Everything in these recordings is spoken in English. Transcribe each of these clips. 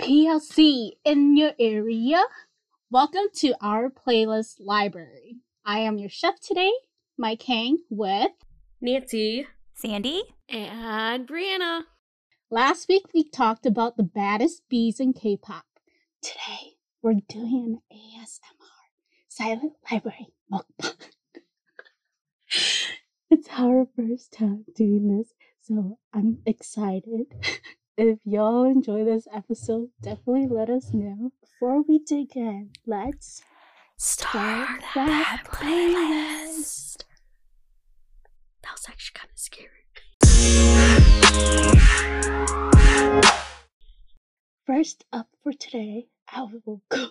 PLC in your area. Welcome to our playlist library. I am your chef today, Mike Hang, with Nancy, Sandy, and Brianna. Last week we talked about the baddest bees in K-pop. Today we're doing an ASMR silent library mukbang. it's our first time doing this, so I'm excited. If y'all enjoy this episode, definitely let us know. Before we dig in, let's start that that playlist. playlist. That was actually kind of scary. First up for today, I will go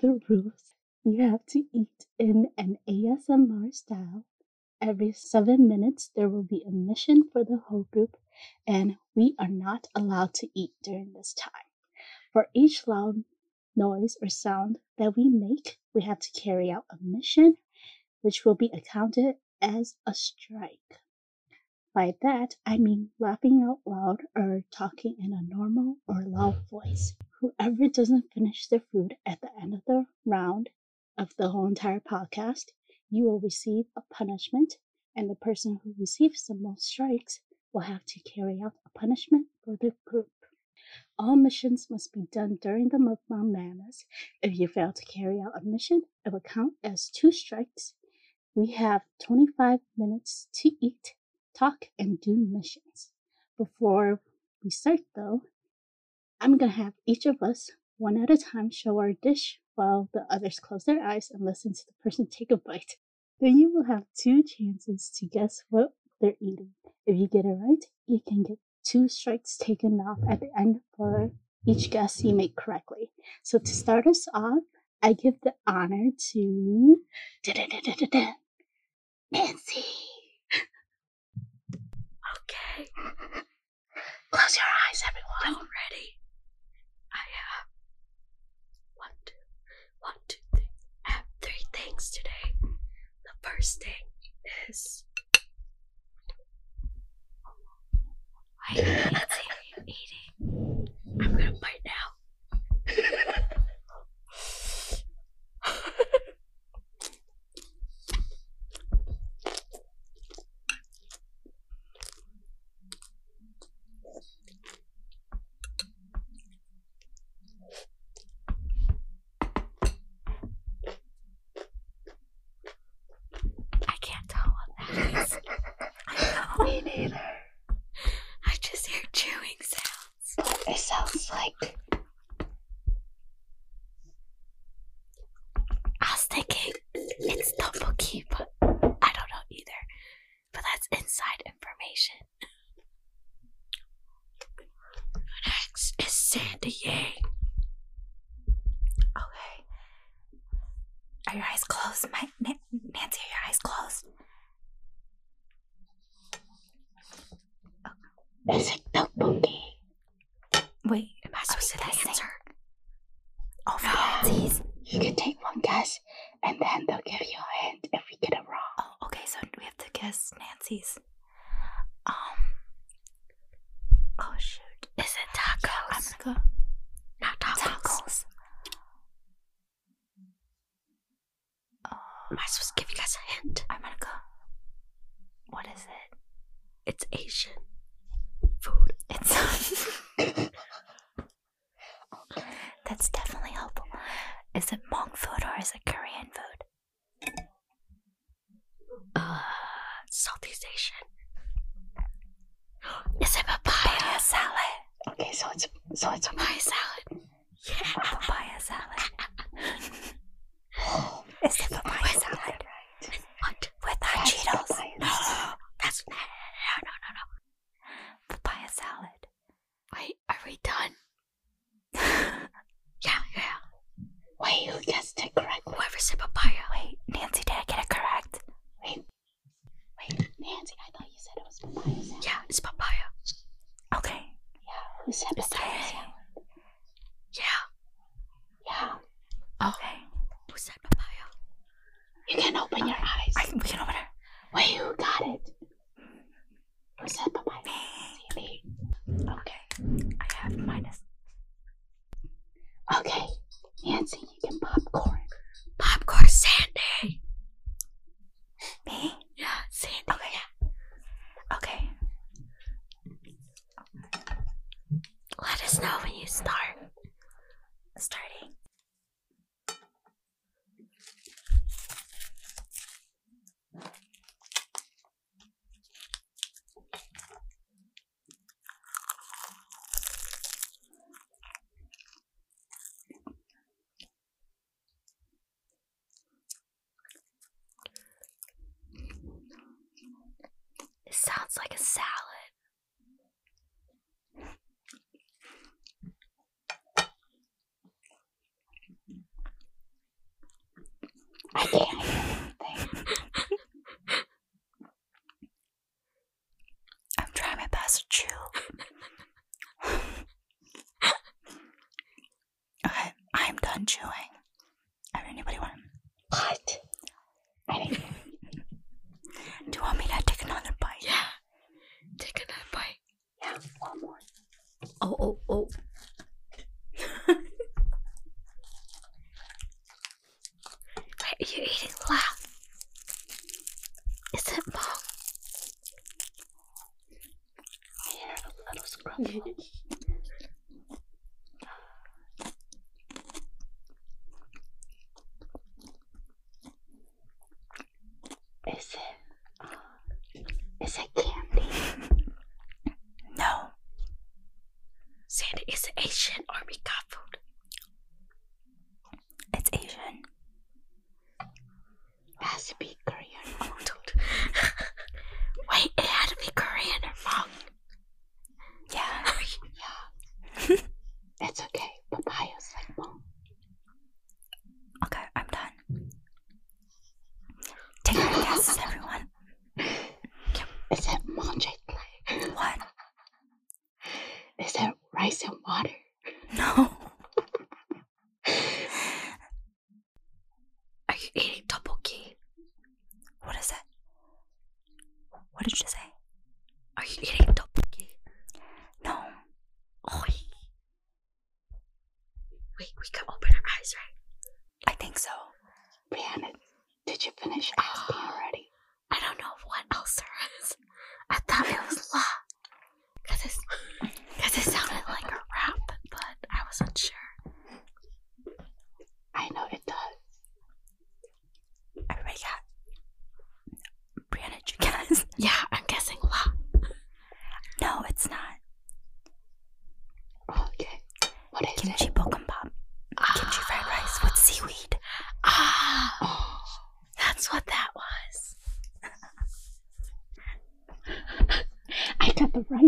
through the rules. You have to eat in an ASMR style. Every seven minutes, there will be a mission for the whole group, and we are not allowed to eat during this time. For each loud noise or sound that we make, we have to carry out a mission, which will be accounted as a strike. By that, I mean laughing out loud or talking in a normal or loud voice. Whoever doesn't finish their food at the end of the round of the whole entire podcast, you will receive a punishment, and the person who receives the most strikes will have to carry out a punishment for the group. All missions must be done during the mukbang madness. If you fail to carry out a mission, it will count as two strikes. We have 25 minutes to eat, talk, and do missions. Before we start, though, I'm gonna have each of us, one at a time, show our dish while the others close their eyes and listen to the person take a bite. Then you will have two chances to guess what they're eating. If you get it right, you can get two strikes taken off at the end for each guess you make correctly. So to start us off, I give the honor to Nancy. Okay, Close your eyes, everyone. ready? I have one, two, one, two, three. I have three things today. The first thing is Wait, Nancy, are you eating? I'm gonna bite now. I can't tell what that is. I know. Me neither. I just hear chewing sounds. It sounds like I was thinking it's tteokbokki, but I don't know either. But that's inside information. Next is Sandy Yang. Okay. Are your eyes closed? My Na- Nancy, are your eyes closed? It's like tteokbokki. Wait,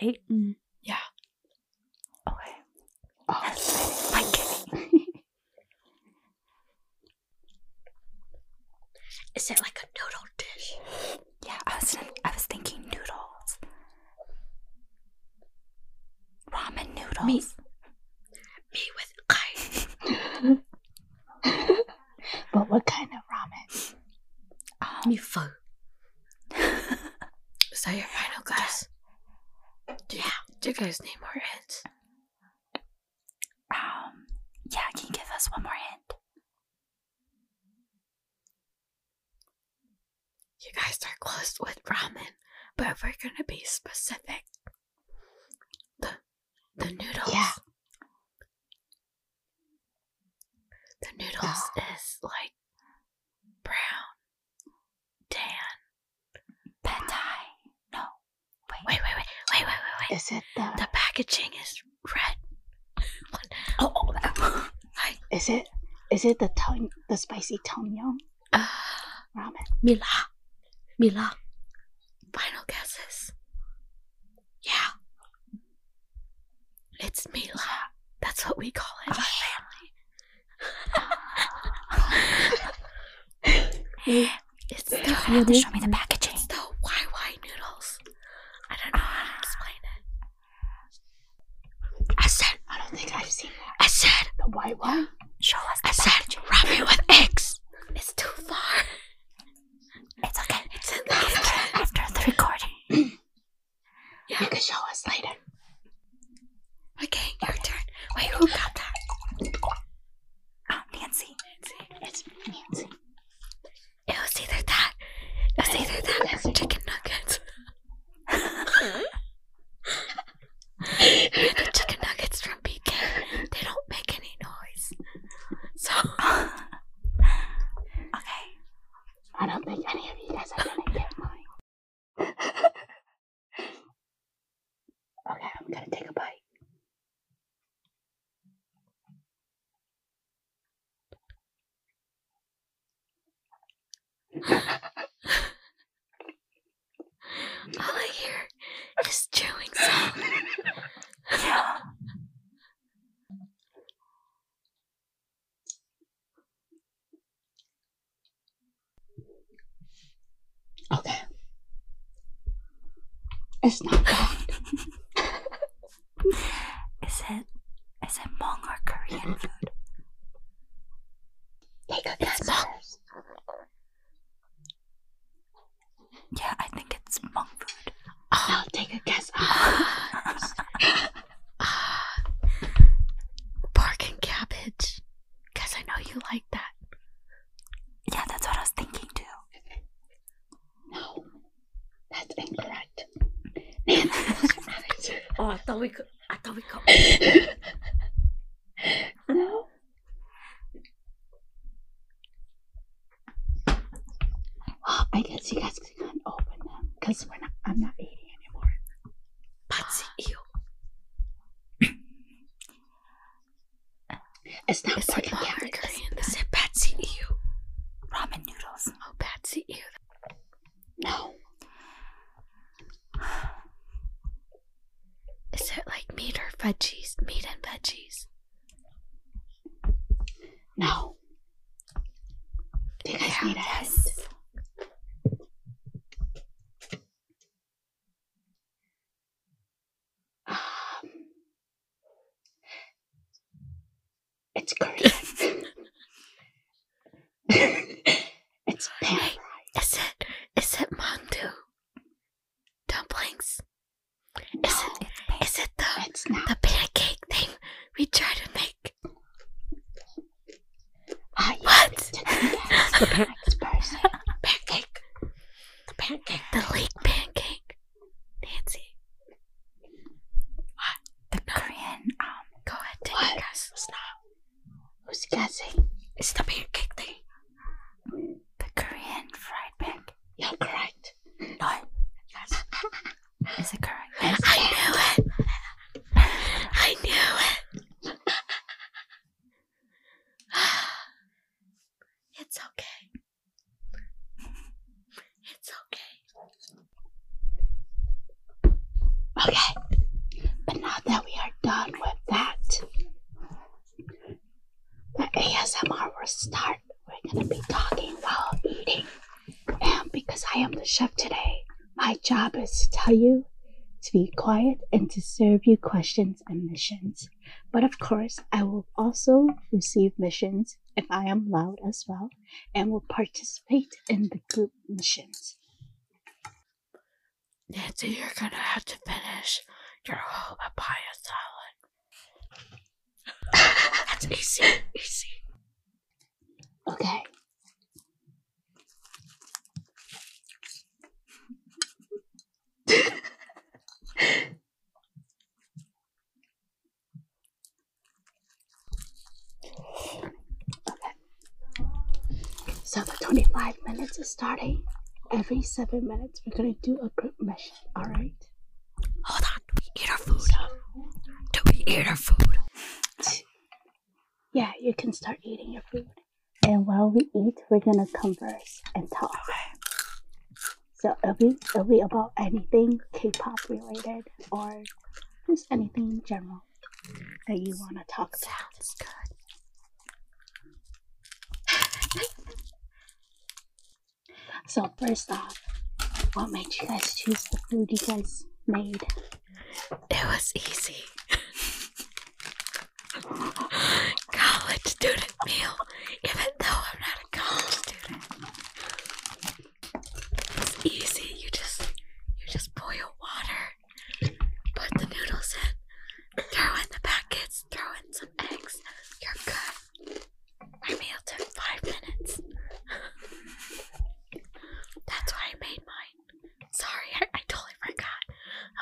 right? Yeah. Okay. Oh, That's my kidding. Is it like a noodle dish? Yeah, I was I was thinking noodles. Ramen noodles. Me- Me with kai. but what kind of ramen? Um, Me pho. Is that your final guess? Yeah. Do you guys need more hints? Um, yeah, can you give us one more hint? You guys are close with ramen, but if we're gonna be specific, the the noodles. Yeah. The noodles is like brown, tan. Pad thai. No. Wait. Wait, wait, wait, wait, wait, wait, wait. Is it the? The packaging is red. Oh, oh that- Is it? Is it the tom, the spicy tom yum Uh, ramen? Mila. Mila. Final guesses. Yeah. It's Mila. That's what we call it family. It's the, You're gonna have to show me the packaging. it's the YY noodles. I don't know how to explain it. I said, I don't think I've seen that. I said, The white one. Show us I said, packaging. ramen with eggs. It's too far. It's okay. It's in the kitchen. Recording. You can show us later. Okay, your turn. Wait, who got that? Oh, Nancy. It's Nancy. It was either that. It was either that or chicken nuggets. the chicken nuggets from BK, they don't make any noise. So, okay. I don't think any of you guys are gonna get. okay, I'm gonna take a bite. all I hear is chewing to you to be quiet and to serve you questions and missions. But of course, I will also receive missions if I am loud as well and will participate in the group missions. Nancy, you're gonna have to finish your whole papaya salad. That's easy, easy. Okay. Okay. So the 25 minutes is starting. Every seven minutes, we're gonna do a group mission. All right. Hold on, do we eat our food? Do we eat our food? Yeah, you can start eating your food. And while we eat, we're gonna converse and talk. So it'll be, it'll be about anything K-pop related or just anything in general that you want to talk about. Sounds good. So first off, what made you guys choose the food you guys made? It was easy. college student meal, even though I'm not a college student. It's easy. You just you just boil water, put the noodles in, throw in the packets, throw in some eggs. You're good. My meal took five minutes. That's why I made mine. Sorry, I, I totally forgot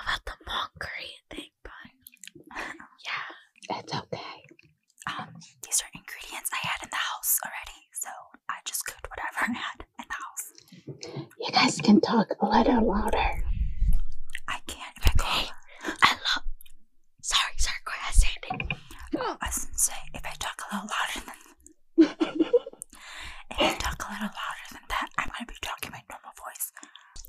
about the Mong Korean thing, but yeah. It's okay. Um, these are ingredients I had in the house already, so I just cooked whatever I had in the house. You guys can talk a little louder. I can't if I go. I love. Sorry, sorry, go ahead, Sandy. Oh, I was gonna say, if I talk a little louder than. if I talk a little louder than that, I'm gonna be talking my normal voice.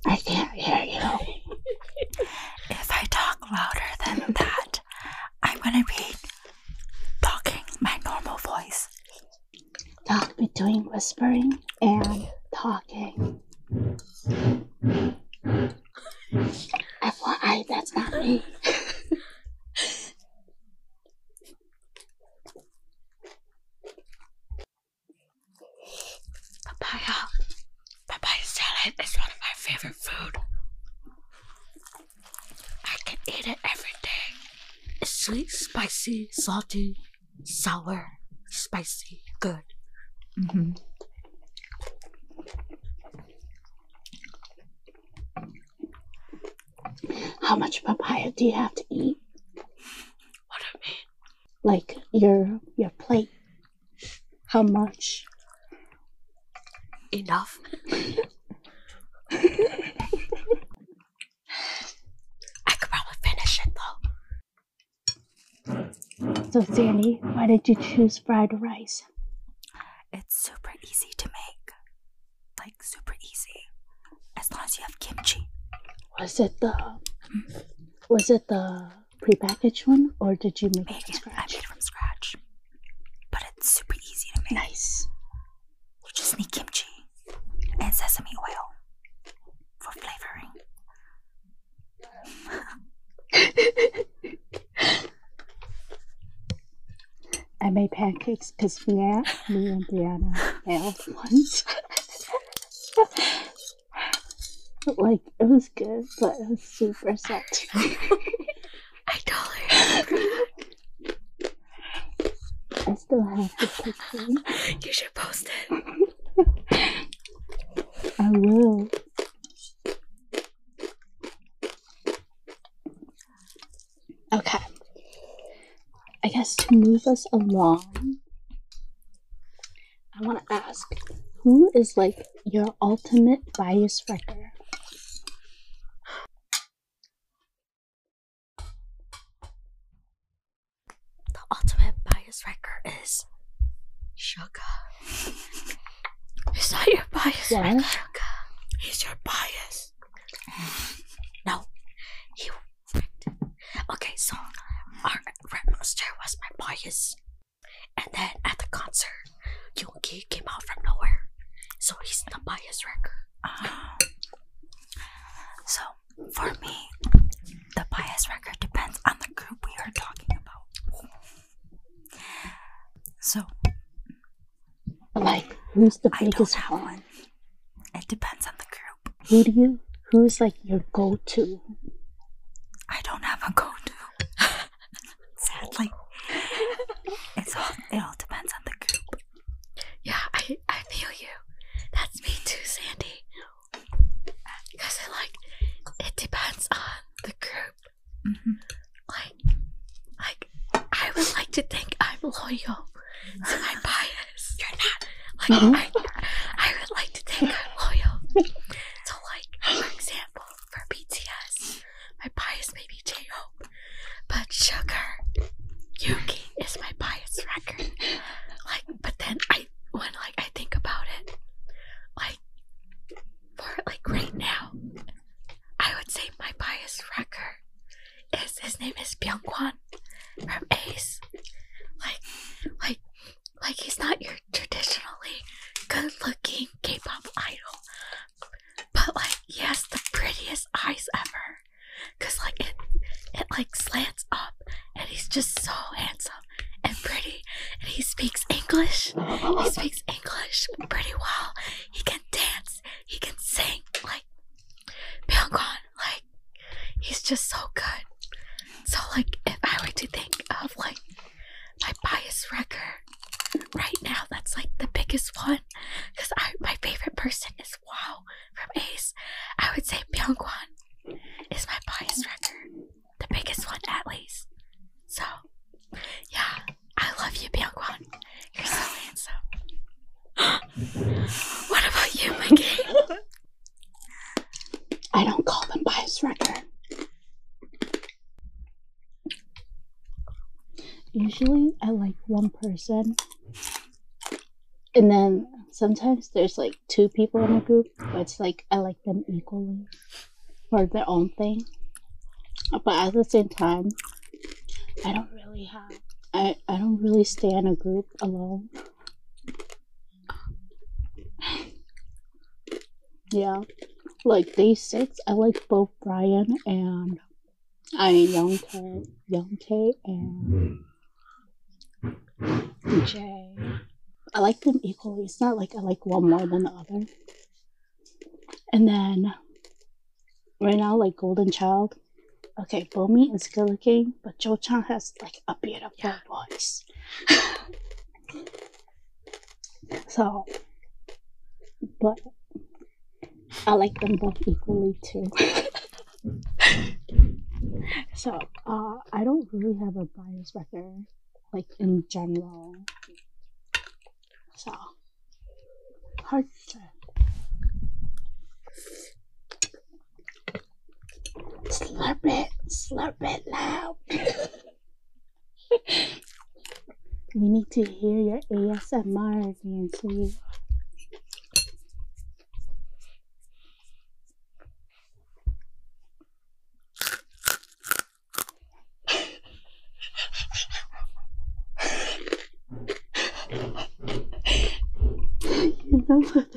I can't hear you. If I talk louder than that, I'm gonna be talking my normal voice. Talk between whispering and talking. FYI, that's not me. Papaya. Papaya salad is one of my favorite food. I can eat it every day. It's sweet, spicy, salty, sour, spicy, good. Mm-hmm. How much papaya do you have to eat? What I mean? Like your your plate. How much? Enough. I could probably finish it though. So Sandy, why did you choose fried rice? It's super easy to make. Like super easy. As long as you have kimchi. Was it the was it the prepackaged one or did you make it Make from it. I scratch? made it from scratch. But it's super easy to make. Nice. You just need kimchi and sesame oil for flavoring. I made pancakes because me, me and Brianna failed once. like it was good, but it was super salty. I remember. I still have the picture. You should post it. I will. Okay. I guess to move us along, I want to ask who is like your ultimate bias wrecker? The ultimate bias wrecker is Suga. Is that your bias Yeah. wrecker? Suga. He's your bias. No, he wrecked. Okay, so our Rap Monster was my bias. And then at the concert, Yoongi came out from nowhere. So he's the bias wrecker. Ah. So for me, the bias wrecker depends on the group we are talking about. So, like, who's the biggest one? It depends on the group. Who do you? Who's like your go-to? I don't have a go-to. Sadly, it's all it all depends. Sandy because I like it depends on the group. Mm -hmm. Like, like I would like to think I'm loyal to my bias. You're not. Like, mm -hmm. I, mm-hmm. Person, and then sometimes there's like two people in a group, but it's like I like them equally for their own thing. But at the same time, I don't really have. I, I don't really stay in a group alone. Yeah. Like DAY6, I like both Brian and I mean Young K, Young K and Jay. I like them equally. It's not like I like one more than the other. And then right now, like Golden Child. Okay, Bomin is good looking, but Joochan has like a beautiful Yeah. voice. so, but I like them both equally too. so, uh, I don't really have a bias wrecker, like in general. So, hard to. Slurp it, slurp it loud. we need to hear your ASMR, Nancy. Sounded like?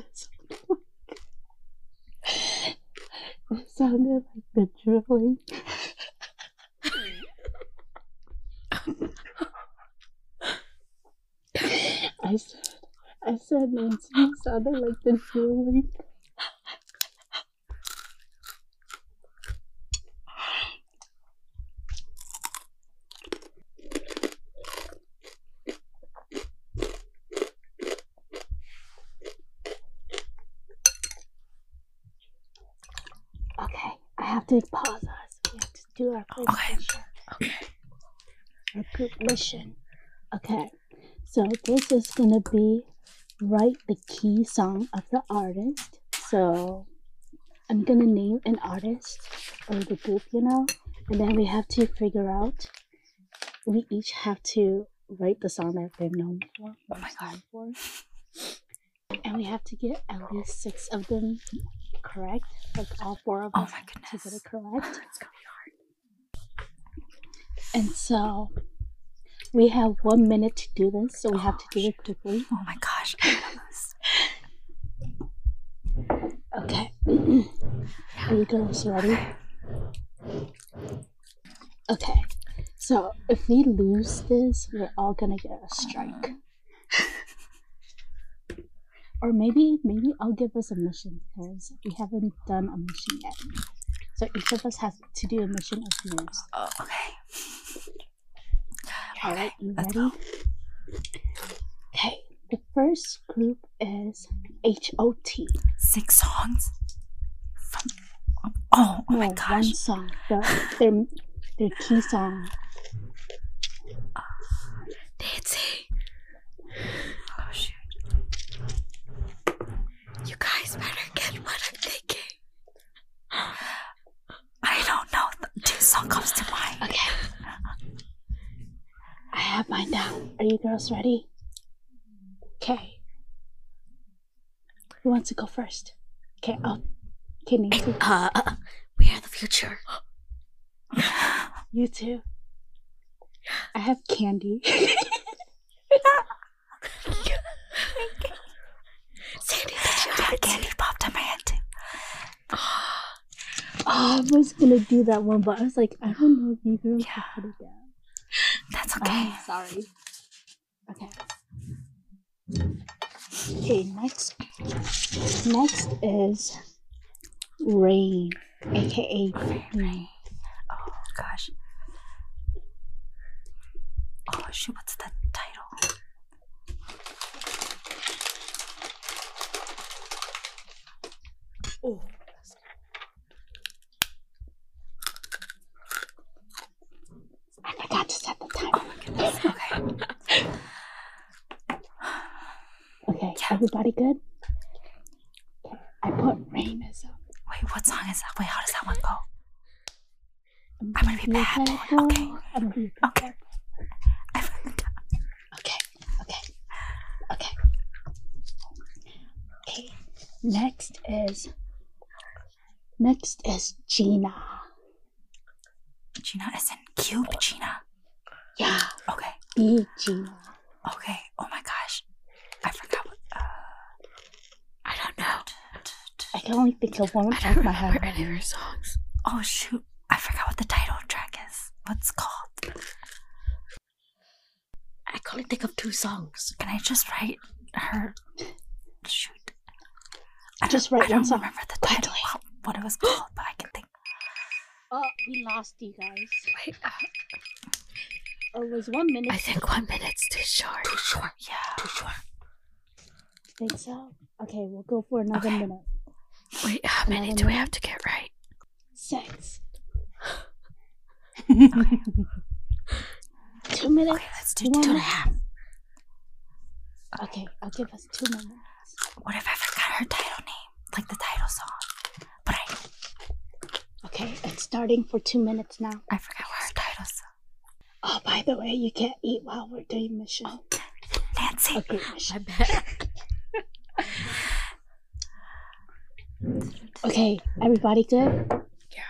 It sounded like the drilling. I said, I said Nancy sounded like the drilling. Okay, I have to pause us. We have to do our group Okay. mission. Okay. Our group mission. Okay, so this is gonna be write the key song of the artist. So I'm gonna name an artist or the group, you know, and then we have to figure out. We each have to write the song that they're known for. Oh my God. For. And we have to get at least six of them correct, like all four of Oh us my to get goodness. it correct. It's gonna be hard. And so we have one minute to do this, so we have to do it quickly. Oh my gosh. I know this. Okay. Are you girls ready? Okay. So if we lose this, we're all gonna get a strike. Or maybe maybe I'll give us a mission because we haven't done a mission yet. So each of us has to do a mission of yours. Oh, okay. Alright, you ready? go. Okay. The first group is H O T. Six songs. From. Oh, oh my No, gosh. one song. The, their their key song. Nancy. Oh shoot. You guys better get what I'm thinking. I don't know. Two song comes to mind. Okay. I have mine down. Are you girls ready? Okay. Who wants to go first? Okay, I'll. Okay, Nancy. Uh, uh, we are the future. You too. I have candy. Sandy, candy popped in my head too. Oh, I was gonna do that one, but I was like, I don't know if you girls Yeah. can put it down. That's okay. Sorry. Okay. Okay, next. Next is Rain, aka Rain. Oh gosh. Oh shoot, what's the title? Oh. I forgot to set the timer. Okay. Okay, everybody good? Okay, I put Rain as a. Wait, what song is that? Wait, how does that one go? I'm gonna be bad boy. Okay. I'm gonna be Okay. bad Okay, okay, okay. Okay, next is. Next is Gina. Gina is in Cube Gina. Yeah, Okay. be Gina. Okay. Oh my gosh. I forgot what uh I don't know. I can only think of one I off my head. any of her songs. Oh shoot. I forgot what the title track is. What's called? I can only think of two songs. Can I just write her shoot? I Just don't- write I don't song. remember the title, what, what it was called, but I can think. Oh, we lost you guys. Wait, uh, Or was one minute? I think one minute's too short. Too short. Yeah. Too short. think so. Okay, we'll go for another Okay. minute. Wait, how many Another do we have to get right? Six. Two minutes. Okay, let's do Two two more and a minutes. half. Okay, I'll give us two minutes. What if I forgot her title name? Like the title song. Okay, it's starting for two minutes now. I forgot what her title song. Oh, by the way, you can't eat while we're doing mission. Oh, Nancy. A great mission. bet. Okay, everybody good? Yeah.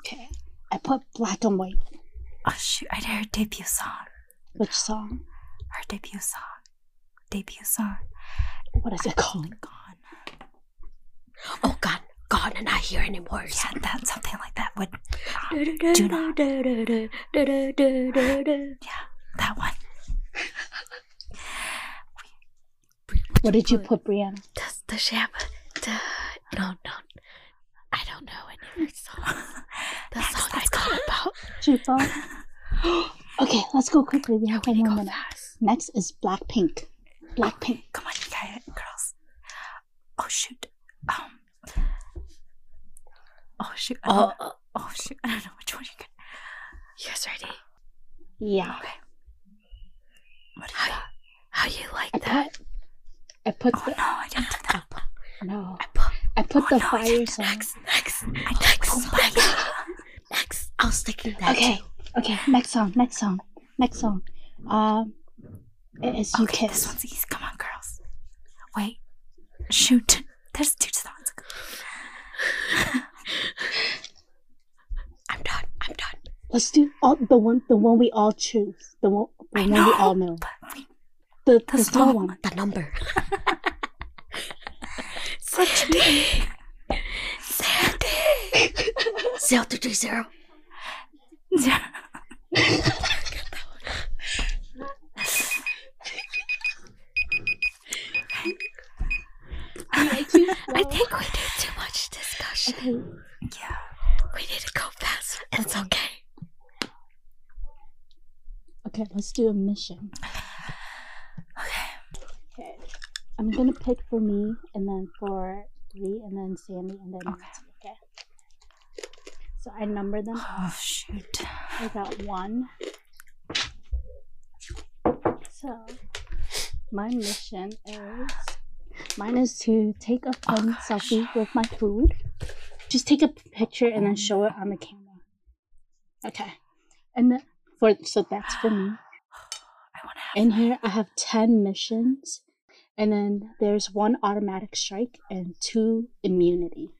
Okay, I put black and white. Oh shoot, I did her debut song. Which song? Her debut song. Debut song. What is it called? Gone. Oh God, God, and not here anymore. Yeah, that something like that would Juno. yeah, that one. What did you put, Brianna? Does does she have a? The, no, no, I don't know any songs. The Next, song I thought about. Phone. okay, let's go quickly. We have we one need more to go minute. fast. Next is Blackpink. Blackpink. Come on, you it, girls. Oh shoot. Um. Oh shoot. Oh, don't, oh shoot. I don't know which one you can. you guys ready? Yeah. Okay. What How, got? how you like I that? put. I put Oh the no, I didn't do that. no. I put I put Oh, the no, fire song. next, next, I next, did next, Boombayah. next. I was thinking that Okay. too. Okay. Next song. Next song. Next song. Um. It is you Okay, this one's easy. Come on, girls. Wait. Shoot. There's two songs. I'm done. I'm done. Let's do all the one. The one we all choose. The one. The I one know. we all know. The, The the slow one. The number. Sandy. Sandy. Zero three three zero. I think I think we did too much discussion. Okay. yeah. We need to go faster. It's okay. Okay. Let's do a mission. Okay. Okay. I'm gonna pick for me, and then for three, and then Sandy, and then Okay. Nancy, okay. So I number them. Oh shoot. I got one. So my mission is mine is to take a fun oh, gosh. selfie with my food. Just take a picture and then mm. show it on the camera. Okay. And then for so that's for me. I want to have. In here I have ten missions. And then there's one automatic strike and two immunity.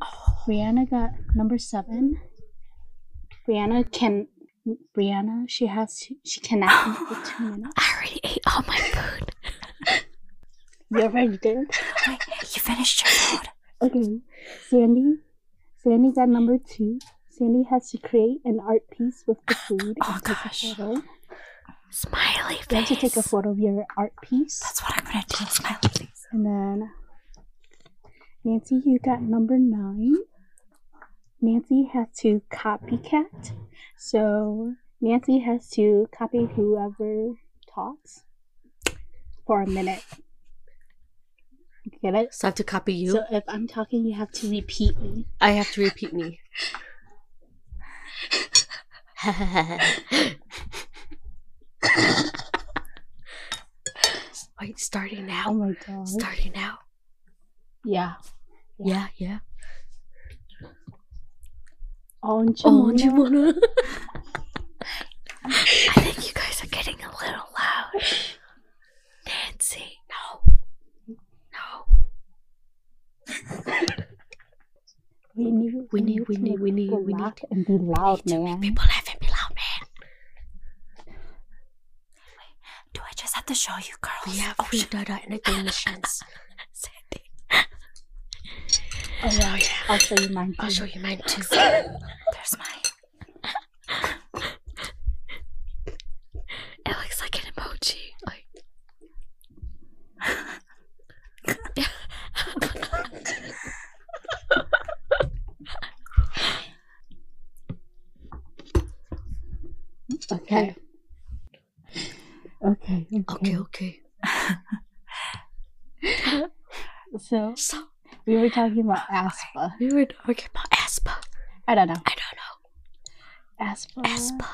Oh, Brianna got number seven. Brianna can. Brianna, she has to. She cannot eat for two minutes. I already ate all my food. You already did. Wait, you finished your food. Okay, Sandy. Sandy got number two. Sandy has to create an art piece with the food Oh, and take gosh. a photo. Smiley face. You have to take a photo of your art piece. That's what I'm gonna do. Smiley face. And then Nancy, you got number nine. Nancy has to copycat. So Nancy has to copy whoever talks for a minute. Get it? So I have to copy you. So if I'm talking, you have to repeat me. I have to repeat me. Wait, starting now. Oh my god. Starting now. Yeah. Yeah, yeah. And Oh, wanna? I think you guys are getting a little loud. Nancy, no. No. We need, We need- we need- we need- we relax and be loud, man. People haven't been loud, man. Do I just have to show you girls? We have oh, free data and game missions. Sandy. Oh yeah, I'll show you mine. I'll show you mine too. There's mine. It looks like an emoji. Like Okay. Okay. okay, okay. So So we were talking about aespa. we were talking about aespa. I don't know. I don't know. aespa. aespa.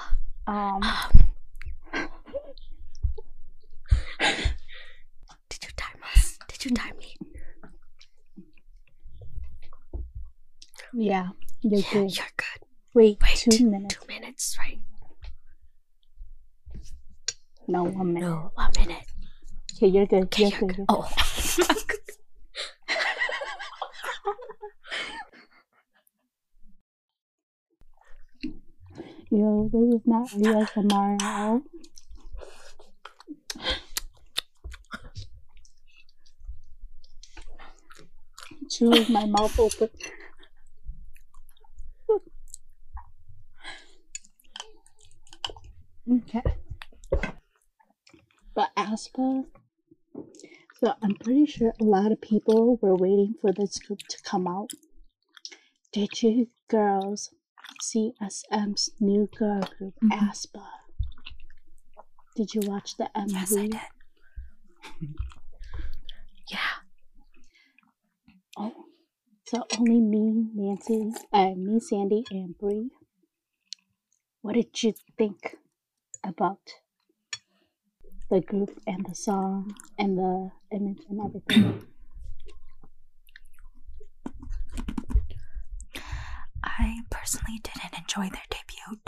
Um. Um, did you time us? Did you time me? Yeah. You're Yeah, good. you're good. Wait, Wait, two minutes. Two minutes, right? No, one minute. No, one minute. Okay, you're good. Okay, You're you're good. good. Oh. Yo, this is not real all. Chew with my mouth open. Okay. ASPA, so I'm pretty sure a lot of people were waiting for this group to come out. Did you girls see SM's new girl group, Mhm. aespa? Did you watch the MV? Yes, I did. Yeah. Oh, so only me, Nancy, uh, me, Sandy, and Bree. What did you think about the group and the song and the image and everything? I personally didn't enjoy their debut,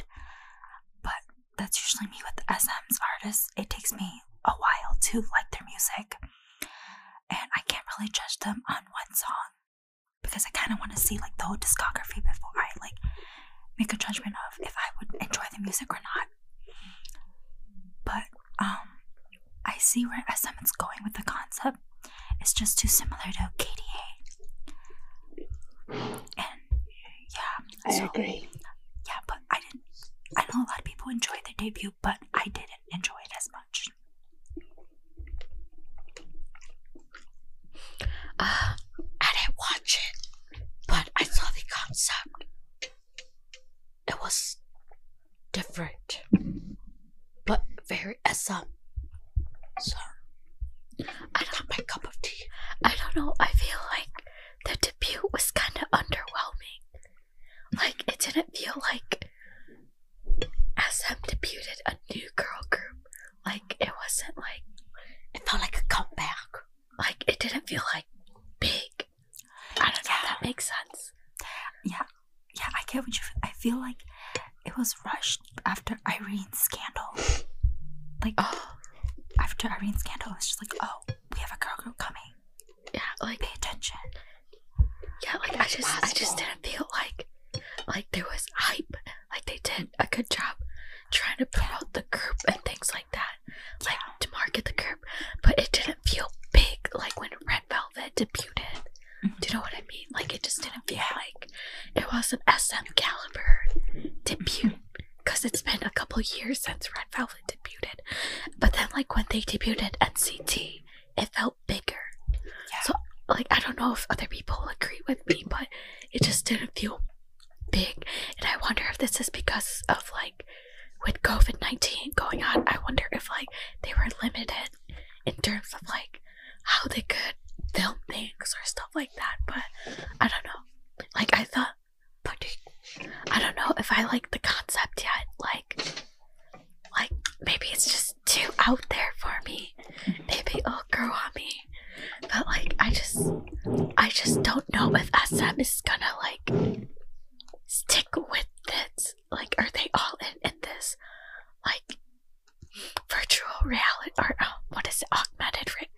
but that's usually me with SM's artists. It takes me a while to like their music, and I can't really judge them on one song because I kind of want to see like the whole discography before I like make a judgment of if I would enjoy the music or not. But um, I see where SM is going with the concept. It's just too similar to K/DA, and yeah, I so- agree. yeah, but I didn't. I know a lot of people enjoyed their debut, but I didn't enjoy it as much. Uh, I didn't watch it, but I saw the concept. It was different, but very SM. So, I don't my cup of tea. I don't know. I feel like the debut was kind of underwhelming. Like it didn't feel like SM debuted a new girl group. Like it wasn't like It felt like a comeback. like it didn't feel like big. I don't know if that makes sense. Yeah, yeah, I get what you. I feel like it was rushed after Irene's scandal. Like Oh after Irene's scandal, it's just like, oh, we have a girl group coming. yeah, like Pay attention. yeah, like I just I just didn't feel like like there was hype. Like they did a good job trying to promote the group and things like that. Like to market the group. But it didn't feel big like when Red Velvet debuted. Do you know what I mean? Like it just didn't feel like it was an SM caliber debut. Because it's been a couple years since Red Velvet debuted. But then like when they debuted at NCT, it felt bigger. Yeah. So like I don't know if other people agree with me, but it just didn't feel big. And I wonder if this is because of like with COVID nineteen going on, I wonder if like they were limited in terms of like how they could film things or stuff like that. But I don't know. Like I thought but I don't know if I like the concept yet. Like like maybe it's just too out there for me. Maybe it'll grow on me. But like I just I just don't know if SM is gonna like stick with it. Like are they all in in this like virtual reality or um, what is it augmented re-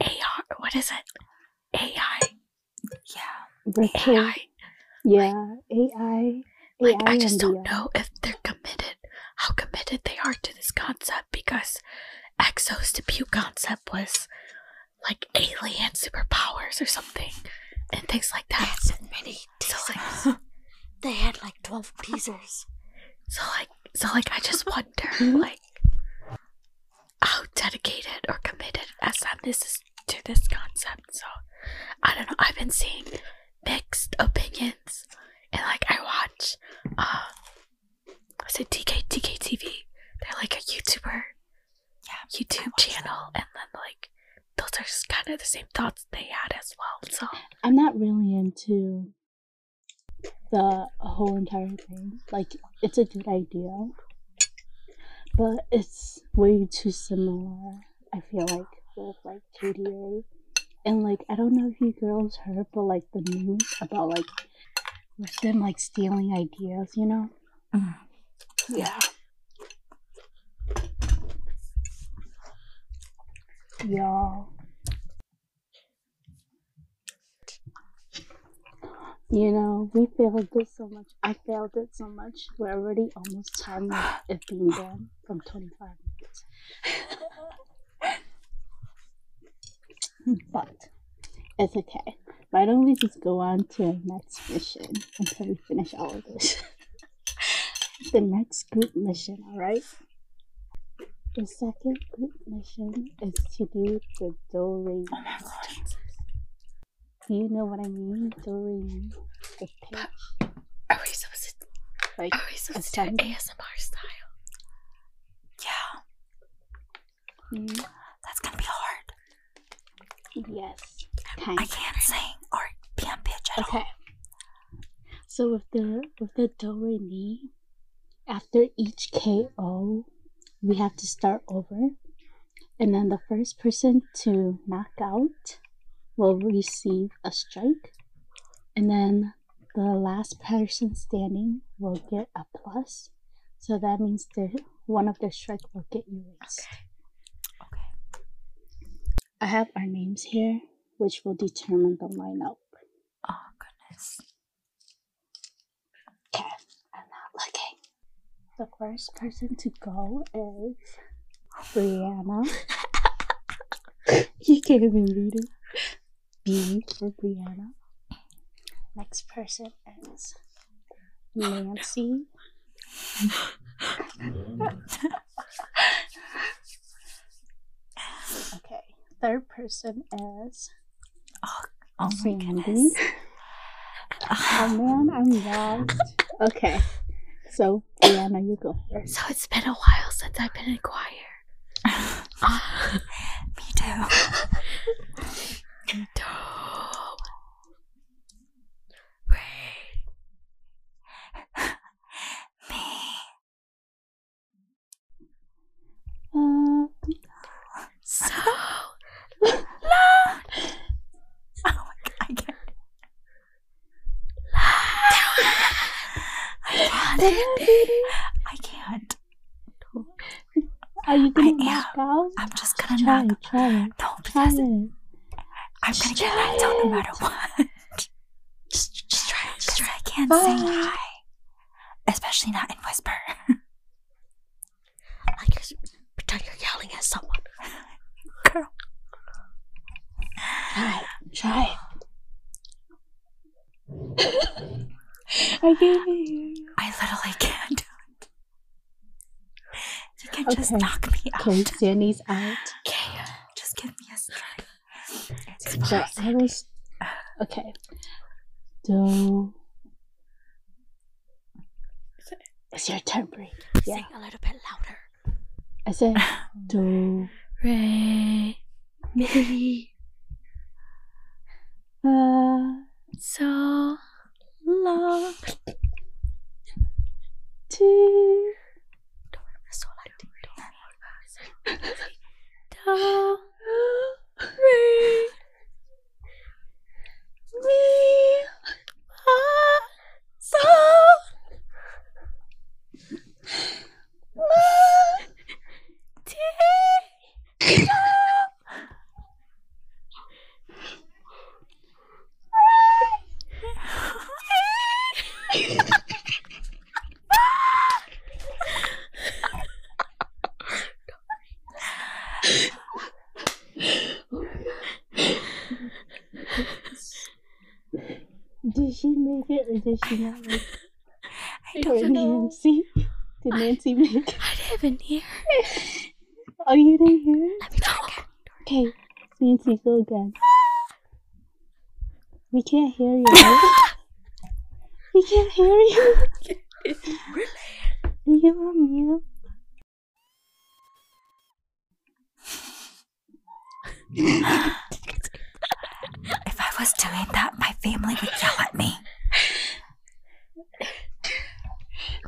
AR what is it AI Yeah. Virtual, AI yeah, AI. like AI I just and don't know if they're committed how committed they are to this concept because EXO's debut concept was like alien superpowers or something and things like that. Yes, and many So teasers. like they had like 12 teasers. so like so like I just wonder Mhm. like how dedicated or committed SM is to this concept. So I don't know. I've been seeing mixed opinions and like I watch uh was it TK TK TV? They're like a YouTuber Yeah. YouTube watch channel and then like those are just kind of the same thoughts they had as well. So I'm not really into the whole entire thing. Like, it's a good idea, but it's way too similar. I feel like with like K/DA, and like I don't know if you girls heard, but like the news about like with them like stealing ideas, you know? Mm. Yeah. Y'all. You know, we failed it so much. I failed it so much. We're already almost time of it being done from 25 minutes. but it's okay. Why don't we just go on to our next mission until we finish all of this? the next group mission, alright? The second group mission is to do the do re Oh my gosh. Do you know what I mean? Do re mi. The pitch. are we supposed to Like, are we supposed to do ASMR style? Yeah. mm, That's gonna be hard. yes. Kind I can't sing or be on pitch at all. Okay. So with the with the do re mi, after each KO, we have to start over, and then the first person to knock out will receive a strike, and then the last person standing will get a plus. So that means the one of the strike will get erased. Okay. I have our names here, which will determine the lineup. Oh goodness. Okay, I'm not looking. The first person to go is Brianna. you can't even read it. B for Brianna. Next person is Nancy. okay, third person is Oh, oh my goodness. Oh man, I'm lost. Okay, so Brianna, you go first. So it's been a while since I've been in choir. Ah. Me too. Me. So loud. Oh I I can't. I can't. Are you gonna knock out? I'm just gonna try, knock. Try. No, because. Try. I'm gonna get out no matter what. Just, just try it. Just try I can't Bye. sing high. Especially not in whisper. Like you're, pretend you're yelling at someone. Girl. Try try it. I can't you. I literally can't do it. You can just Okay. knock me out. Okay, out. Okay. Just give me a strike. So. I was okay. Do it's your turn, Brie. Yeah. Sing a little bit louder. I said do Re, mi, uh so, la ti so like do, do re mi fa so la ti do Did she make it or did she not make it? I Or don't know. Nancy? Did Nancy make it? I didn't even hear. Oh, you didn't hear it? Let me try again. Okay, Nancy, go again. We can't hear you. We can't hear you. Are you on mute? If I was doing that, my family would yell at me.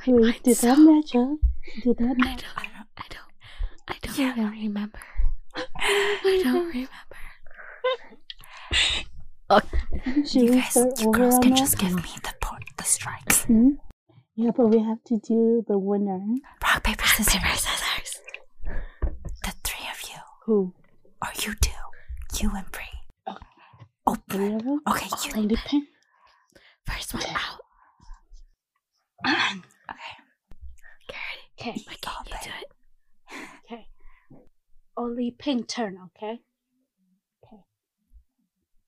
Wait, did that match up? Did that I match don't, I don't, I don't even remember. I don't remember. Should You guys, you girls can just give me the por- the strikes. Hmm? Yeah, but we have to do the winner. Rock paper scissors. Paper, scissors. The three of you, Who? or you two, you and Bree. Okay. of them? okay, you. Pin. First one out. Okay. Okay, Okay, Oh, you do it. okay. Only pin turn? Okay.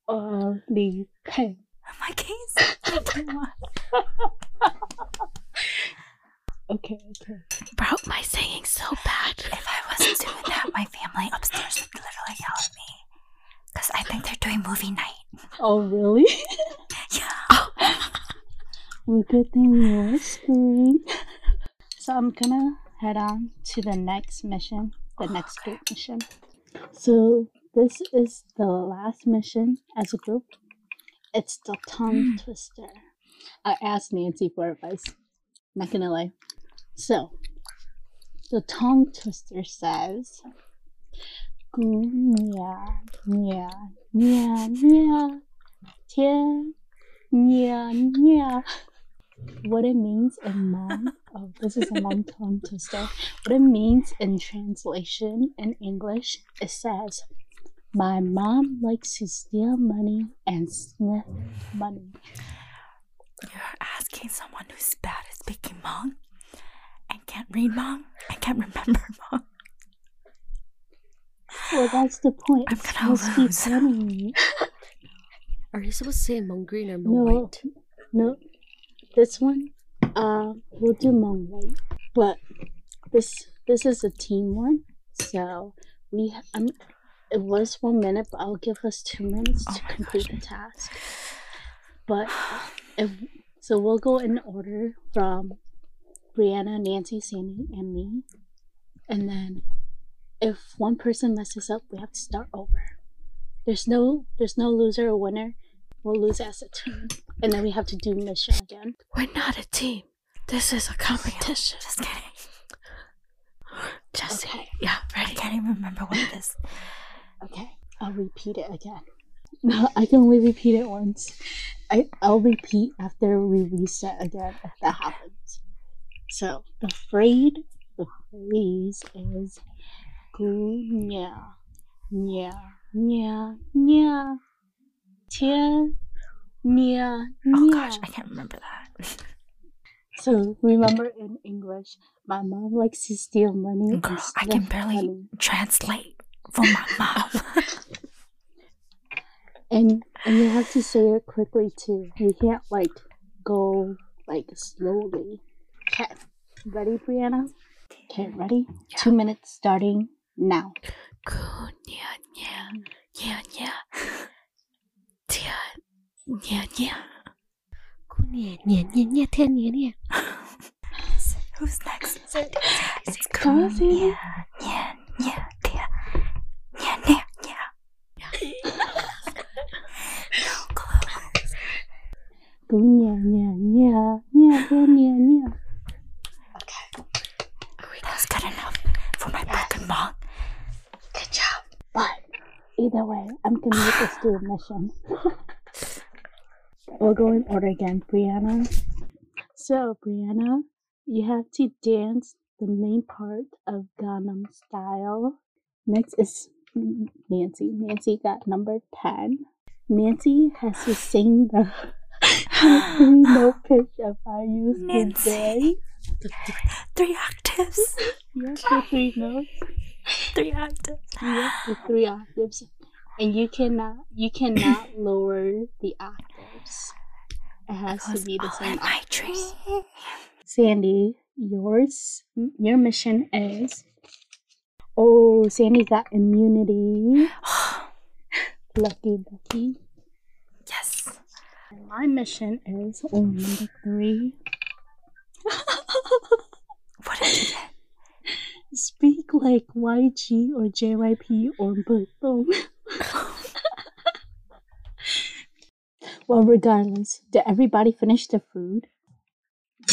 Only pin. My case. Okay, okay. Bro, my singing so bad. If I wasn't doing that, my family upstairs would literally yell at me. Because I think they're doing movie night. Oh, really? Yeah. Oh. well, good thing you're whispering. So I'm gonna head on to the next mission, the oh, next group mission. So this is the last mission as a group. It's the tongue hmm. twister. I asked Nancy for advice. Not gonna lie. So the tongue twister says, "Gu nia nia nia nia tian nia nia." What it means in Hmong, oh, this is a Hmong tongue twister. What it means in translation in English, it says, My mom likes to steal money and sniff money. You're asking someone who's bad at speaking Hmong and can't read Hmong and can't remember Hmong. Well, that's the point. I'm gonna supposed to be lose. Are you supposed to say Hmong green or Hmong No, white? no. This one, uh, we'll do Hmong white. But this this is a team one, so we um, it was one minute, but I'll give us two minutes Oh to complete gosh. the task. But if so, we'll go in order from Brianna, Nancy, Sandy, and me, and then if one person messes up, we have to start over. There's no there's no loser or winner. We'll lose as a team, and then we have to do mission again. We're not a team. This is a competition. Just kidding. Jesse. Okay. Yeah, I can't even remember what it is. Okay, I'll repeat it again. No, I can only repeat it once. I, I'll repeat after we reset again if that happens. So, the frayed the phrase is gunya, nya, nya, nya, tian, nya, Oh gosh. I can't remember that. So remember in English, my mom likes to steal money. Girl, I can barely honey. translate for my mom. And and you have to say it quickly too. You can't like go like slowly. Okay. Ready, Brianna? Okay, ready? Two minutes starting now. Who's next? It's on, cool. Yeah, yeah, yeah, yeah, yeah, yeah, yeah. No clue. Go nya nya nya nya nya nya nya. That's good enough for my broken Hmong. Good job. But either way, I'm gonna make us do a mission. we'll go in order again, Brianna. So, Brianna, you have to dance the main part of Gangnam Style. Next is Nancy. Nancy got number 10. Nancy has to sing the three note pitch of I use the Nancy. day. Three octaves. Yes, the three notes. Three octaves. Yes, the three octaves. And you cannot you cannot lower the octaves. It has to be the same octaves. Sandy, yours your mission is Oh, Sandy got immunity. Lucky lucky. yes. And my mission is oh number three. What did you get? Speak like YG or JYP or Butong. well, regardless, did everybody finish their food?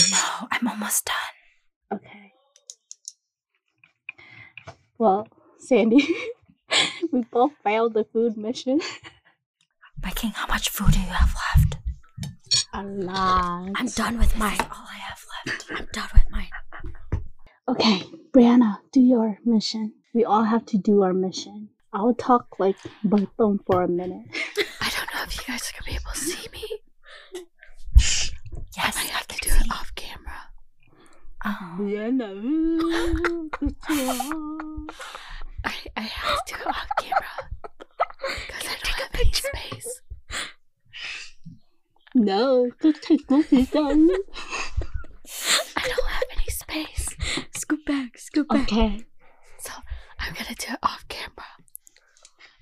No, I'm almost done. Okay. Well, Sandy, we both failed the food mission. My king, how much food do you have left? A lot. I'm done with mine. All I have left. I'm done with mine. Okay, Brianna, do your mission. We all have to do our mission. I'll talk like Butong for a minute. I don't know if you guys are gonna be able to see me. Yes, I have to can do it see. off camera. Oh, good job. I, I have to do it off camera. Because I don't have any space. No, just take cookies down. I don't have any space. Scoot back, scoop back. Okay. So I'm gonna do it off camera.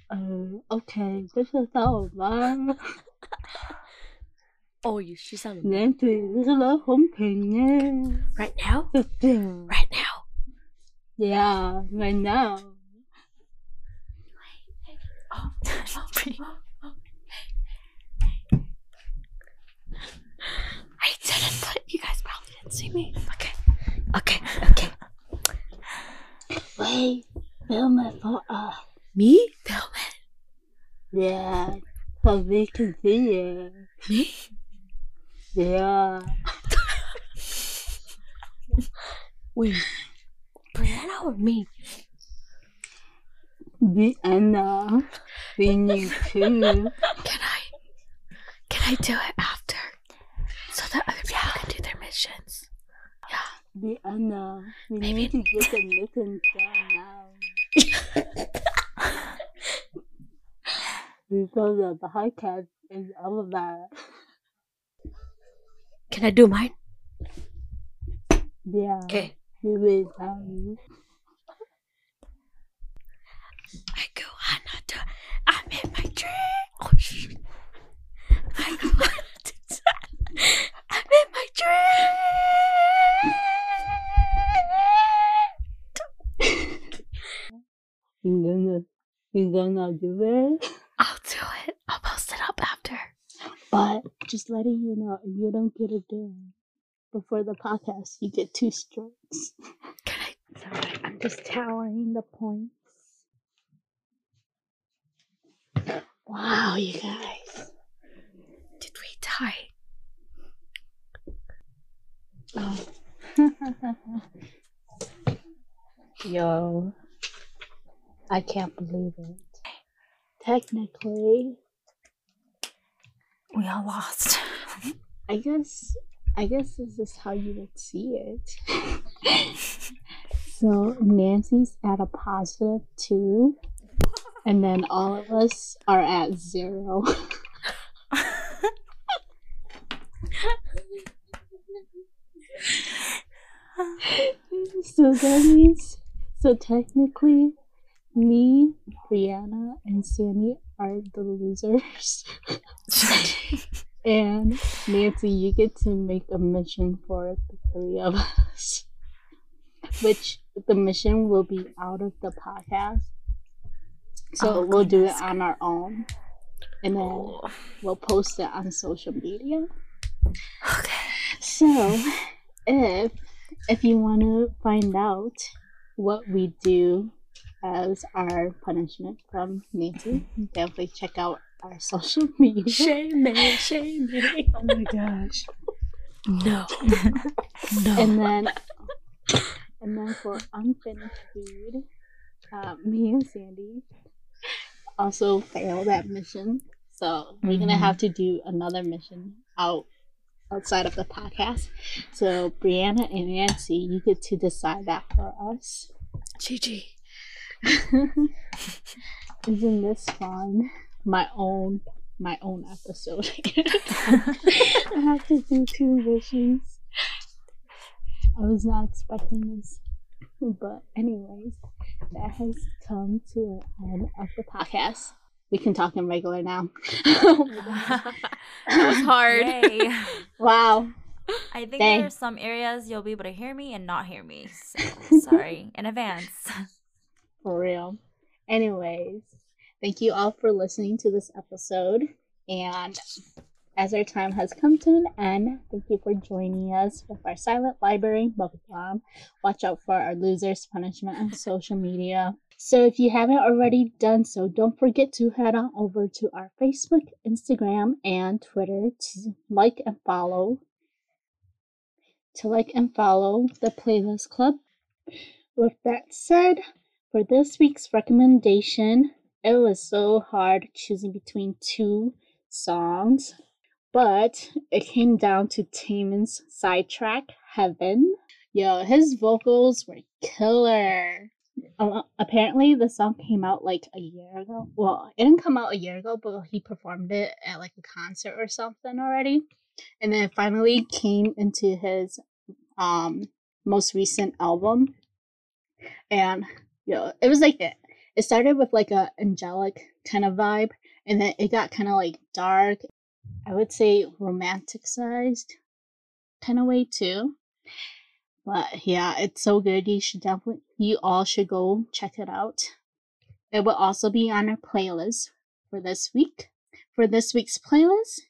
Uh, okay, this is over. 哦，Oh, you, she sounded. Right now? Right now? Yeah, right now. Oh, oh, pretty. I didn't, but you guys probably didn't see me. Okay, okay, okay. Wait, film it for us. Me? Film it. Yeah, so we can see you. Me? Yeah. Wait. Brianna or me? Brianna, we need to. Can I? Can I do it after? So that other people can do their missions. Yeah. Brianna, we Maybe- need to get the mission done now. Before the podcast is over. Can I do mine? Yeah. Okay. We will tell you. I go Hanada. I'm in my dream. Oh shit. I go Hanada. I'm in my dream. You gonna, you gonna do it? I'll do it. I'll post it up after. But just letting you know, if you don't get it done before the podcast, you get two strikes. Can I? Sorry, I'm just tallying the points. Wow, you guys. Did we tie? Oh. Yo, I can't believe it. Technically, We all lost. I guess I guess this is how you would see it. so Nancy's at a positive two, and then all of us are at zero. so that means so technically me, Brianna, and Sandy are the losers. and Nancy, you get to make a mission for the three of us. Which the mission will be out of the podcast. So Oh, we'll do it on our own. And then we'll post it on social media. Okay. So, if if you want to find out what we do as our punishment from Nancy, definitely check out our social media. Shame me, shame me. Oh my gosh! No. No. And then, and then for unfinished food, uh, me and Sandy also failed that mission. So we're gonna Mhm. have to do another mission out outside of the podcast. So Brianna and Nancy, you get to decide that for us. GG. Isn't this fun? My own my own episode. I have to do two missions. I was not expecting this. But anyways, that has come to an end of the podcast. We can talk in regular now. that was hard. Yay. wow. I think Dang. there's some areas you'll be able to hear me and not hear me. So sorry in advance. For real. Anyways, thank you all for listening to this episode. And as our time has come to an end, thank you for joining us with our silent library bubble bomb. Watch out for our losers punishment on social media. So if you haven't already done so, don't forget to head on over to our Facebook, Instagram, and Twitter to like and follow. To like and follow the Playlist Club. With that said, for this week's recommendation, it was so hard choosing between two songs, but it came down to Taemin's sidetrack, Heaven. Yo, his vocals were killer. Uh, apparently, the song came out like a year ago. Well, it didn't come out a year ago, but he performed it at like a concert or something already. And then it finally came into his um most recent album. And yo, it was like it. It started with like a angelic kind of vibe, and then it got kind of like dark. I would say romanticized kind of way too. But yeah, it's so good. You should definitely, you all should go check it out. It will also be on our playlist for this week. For this week's playlist,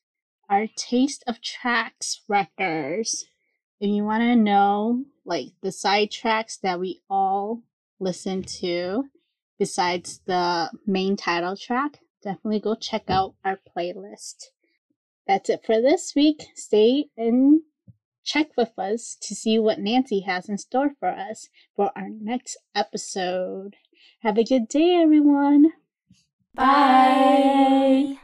our Taste of Tracks records. If you want to know like the side tracks that we all listen to, besides the main title track, definitely go check out our playlist. That's it for this week. Stay and check with us to see what Nancy has in store for us for our next episode. Have a good day, everyone. Bye.